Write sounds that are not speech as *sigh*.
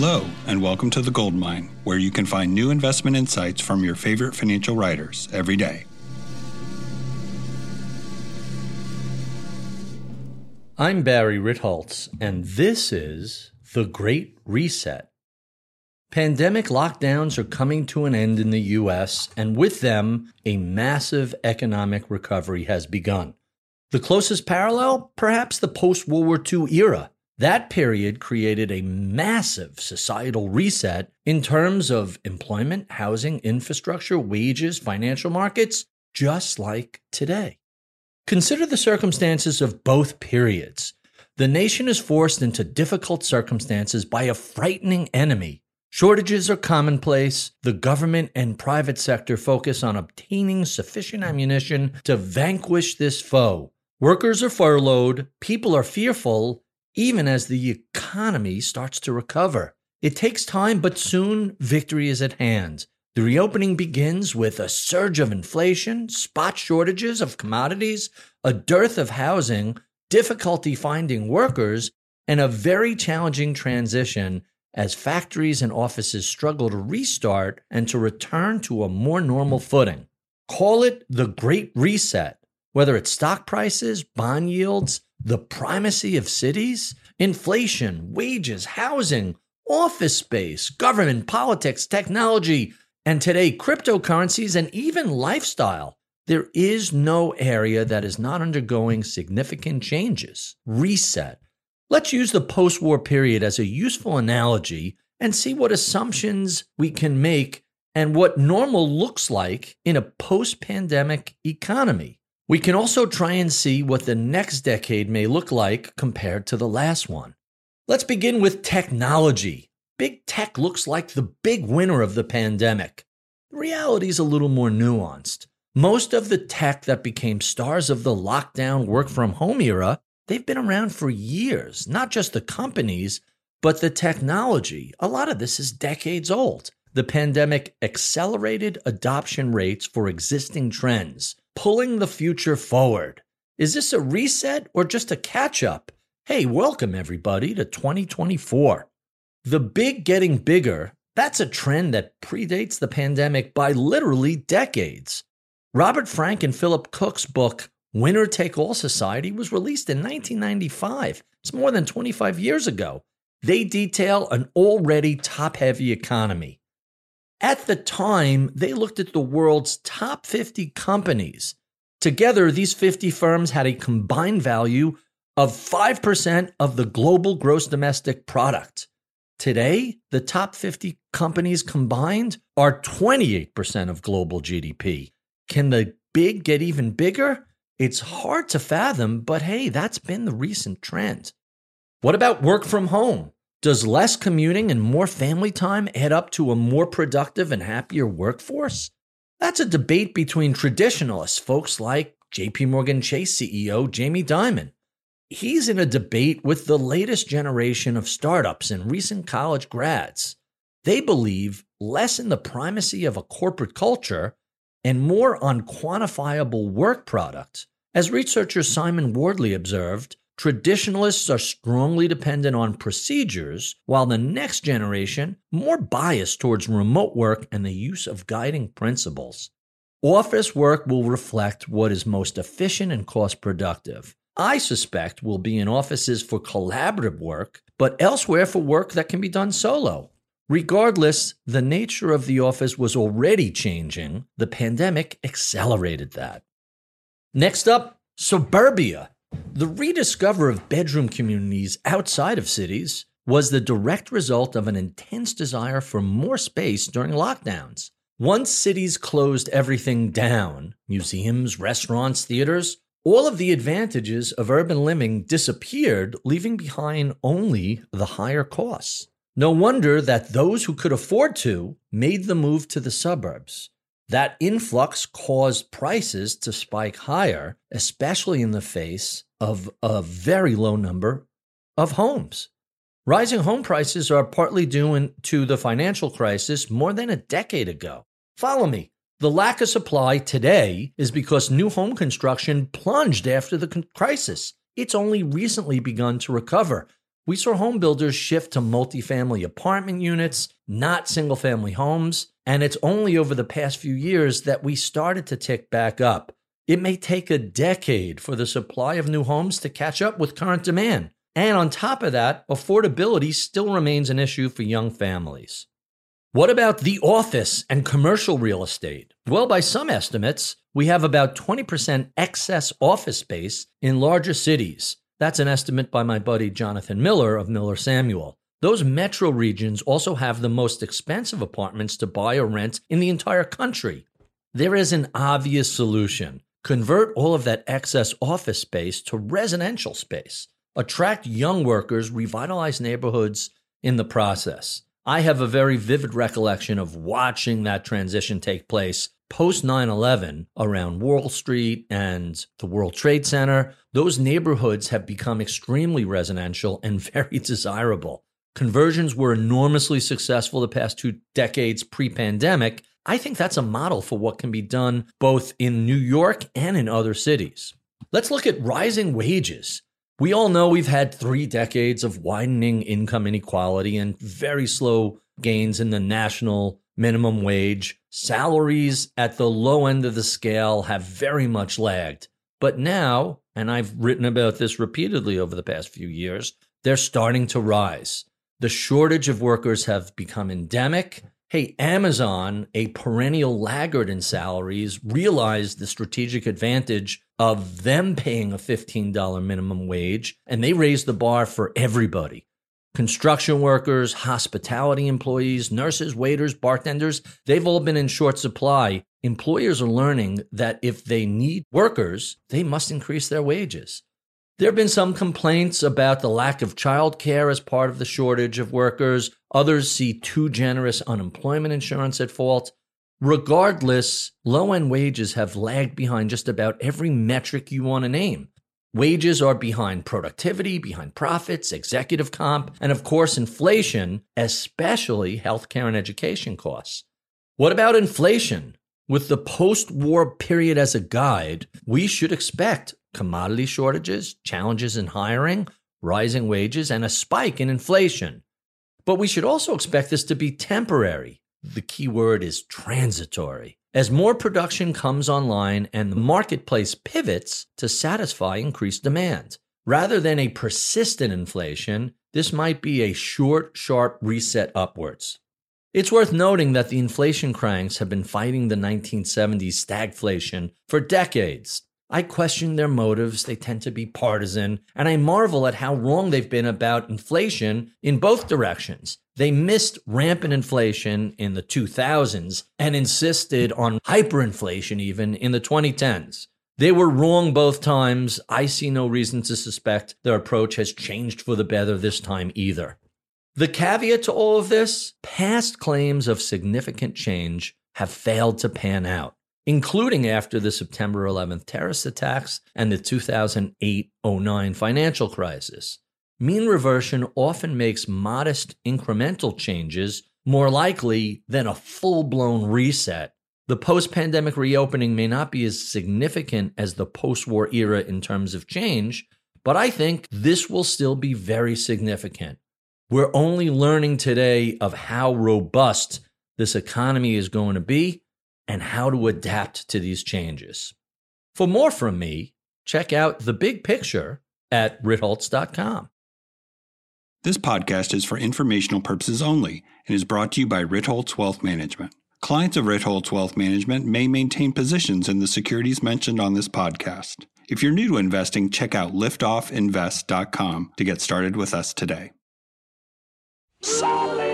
Hello, and welcome to The Gold Mine, where you can find new investment insights from your favorite financial writers every day. I'm Barry Ritholtz, and this is The Great Reset. Pandemic lockdowns are coming to an end in the U.S., and with them, a massive economic recovery has begun. The closest parallel? Perhaps the post World War II era. That period created a massive societal reset in terms of employment, housing, infrastructure, wages, financial markets, just like today. Consider the circumstances of both periods. The nation is forced into difficult circumstances by a frightening enemy. Shortages are commonplace. The government and private sector focus on obtaining sufficient ammunition to vanquish this foe. Workers are furloughed, people are fearful, even as the economy starts to recover. It takes time, but soon victory is at hand. The reopening begins with a surge of inflation, spot shortages of commodities, a dearth of housing, difficulty finding workers, and a very challenging transition as factories and offices struggle to restart and to return to a more normal footing. Call it the Great Reset, whether it's stock prices, bond yields, the primacy of cities, inflation, wages, housing, office space, government, politics, technology, and today cryptocurrencies and even lifestyle. There is no area that is not undergoing significant changes. Reset. Let's use the post war period as a useful analogy and see what assumptions we can make and what normal looks like in a post pandemic economy. We can also try and see what the next decade may look like compared to the last one. Let's begin with technology. Big tech looks like the big winner of the pandemic. The reality is a little more nuanced. Most of the tech that became stars of the lockdown work from home era, they've been around for years, not just the companies, but the technology. A lot of this is decades old. The pandemic accelerated adoption rates for existing trends pulling the future forward. Is this a reset or just a catch up? Hey, welcome everybody to 2024. The big getting bigger, that's a trend that predates the pandemic by literally decades. Robert Frank and Philip Cook's book, Winner Take All Society, was released in 1995. It's more than 25 years ago. They detail an already top heavy economy. At the time, they looked at the world's top 50 companies. Together, these 50 firms had a combined value of 5% of the global gross domestic product. Today, the top 50 companies combined are 28% of global GDP. Can the big get even bigger? It's hard to fathom, but hey, that's been the recent trend. What about work from home? Does less commuting and more family time add up to a more productive and happier workforce? That's a debate between traditionalists, folks like JP Morgan Chase CEO Jamie Dimon. He's in a debate with the latest generation of startups and recent college grads. They believe less in the primacy of a corporate culture and more on quantifiable work product. As researcher Simon Wardley observed, Traditionalists are strongly dependent on procedures, while the next generation more biased towards remote work and the use of guiding principles. Office work will reflect what is most efficient and cost productive. I suspect will be in offices for collaborative work, but elsewhere for work that can be done solo. Regardless, the nature of the office was already changing. The pandemic accelerated that. Next up, suburbia. The rediscover of bedroom communities outside of cities was the direct result of an intense desire for more space during lockdowns. Once cities closed everything down museums, restaurants, theaters all of the advantages of urban living disappeared, leaving behind only the higher costs. No wonder that those who could afford to made the move to the suburbs. That influx caused prices to spike higher, especially in the face of a very low number of homes. Rising home prices are partly due to the financial crisis more than a decade ago. Follow me. The lack of supply today is because new home construction plunged after the crisis. It's only recently begun to recover. we saw home builders shift to multifamily apartment units, not single family homes. And it's only over the past few years that we started to tick back up. It may take a decade for the supply of new homes to catch up with current demand. And on top of that, affordability still remains an issue for young families. What about the office and commercial real estate? Well, by some estimates, we have about 20% excess office space in larger cities. That's an estimate by my buddy Jonathan Miller of Miller Samuel. Those metro regions also have the most expensive apartments to buy or rent in the entire country. There is an obvious solution. Convert all of that excess office space to residential space. Attract young workers, revitalize neighborhoods in the process. I have a very vivid recollection of watching that transition take place post 9 11 around Wall Street and the World Trade Center, those neighborhoods have become extremely residential and *laughs* very desirable. Conversions were enormously successful the past two decades pre pandemic. I think that's a model for what can be done both in New York and in other cities. Let's look at rising wages. We all know we've had three decades of widening income inequality and very slow gains in the national minimum wage. Salaries at the low end of the scale have very much lagged. But now, and I've written about this repeatedly over the past few years, they're starting to rise. The shortage of workers have become endemic. Hey, Amazon, a perennial laggard in salaries, realized the strategic advantage of them paying a $15 minimum wage, and they raised the bar for everybody construction workers, hospitality employees, nurses, waiters, bartenders, they've all been in short supply. Employers are learning that if they need workers, they must increase their wages. There have been some complaints about the lack of childcare as part of the shortage of workers. Others see too generous unemployment insurance at fault. Regardless, low end wages have lagged behind just about every metric you want to name. Wages are behind productivity, behind profits, executive comp, and of course, inflation, especially healthcare and education costs. What about inflation? With the post war period as a guide, we should expect commodity shortages, challenges in hiring, rising wages, and a spike in inflation. But we should also expect this to be temporary. The key word is transitory as more production comes online and the marketplace pivots to satisfy increased demand. Rather than a persistent inflation, this might be a short, sharp reset upwards. It's worth noting that the inflation cranks have been fighting the 1970s stagflation for decades. I question their motives, they tend to be partisan, and I marvel at how wrong they've been about inflation in both directions. They missed rampant inflation in the 2000s and insisted on hyperinflation even in the 2010s. They were wrong both times. I see no reason to suspect their approach has changed for the better this time either. The caveat to all of this past claims of significant change have failed to pan out, including after the September 11th terrorist attacks and the 2008 09 financial crisis. Mean reversion often makes modest incremental changes more likely than a full blown reset. The post pandemic reopening may not be as significant as the post war era in terms of change, but I think this will still be very significant. We're only learning today of how robust this economy is going to be and how to adapt to these changes. For more from me, check out the big picture at ritholtz.com. This podcast is for informational purposes only and is brought to you by Ritholtz Wealth Management. Clients of Ritholtz Wealth Management may maintain positions in the securities mentioned on this podcast. If you're new to investing, check out liftoffinvest.com to get started with us today. Solid.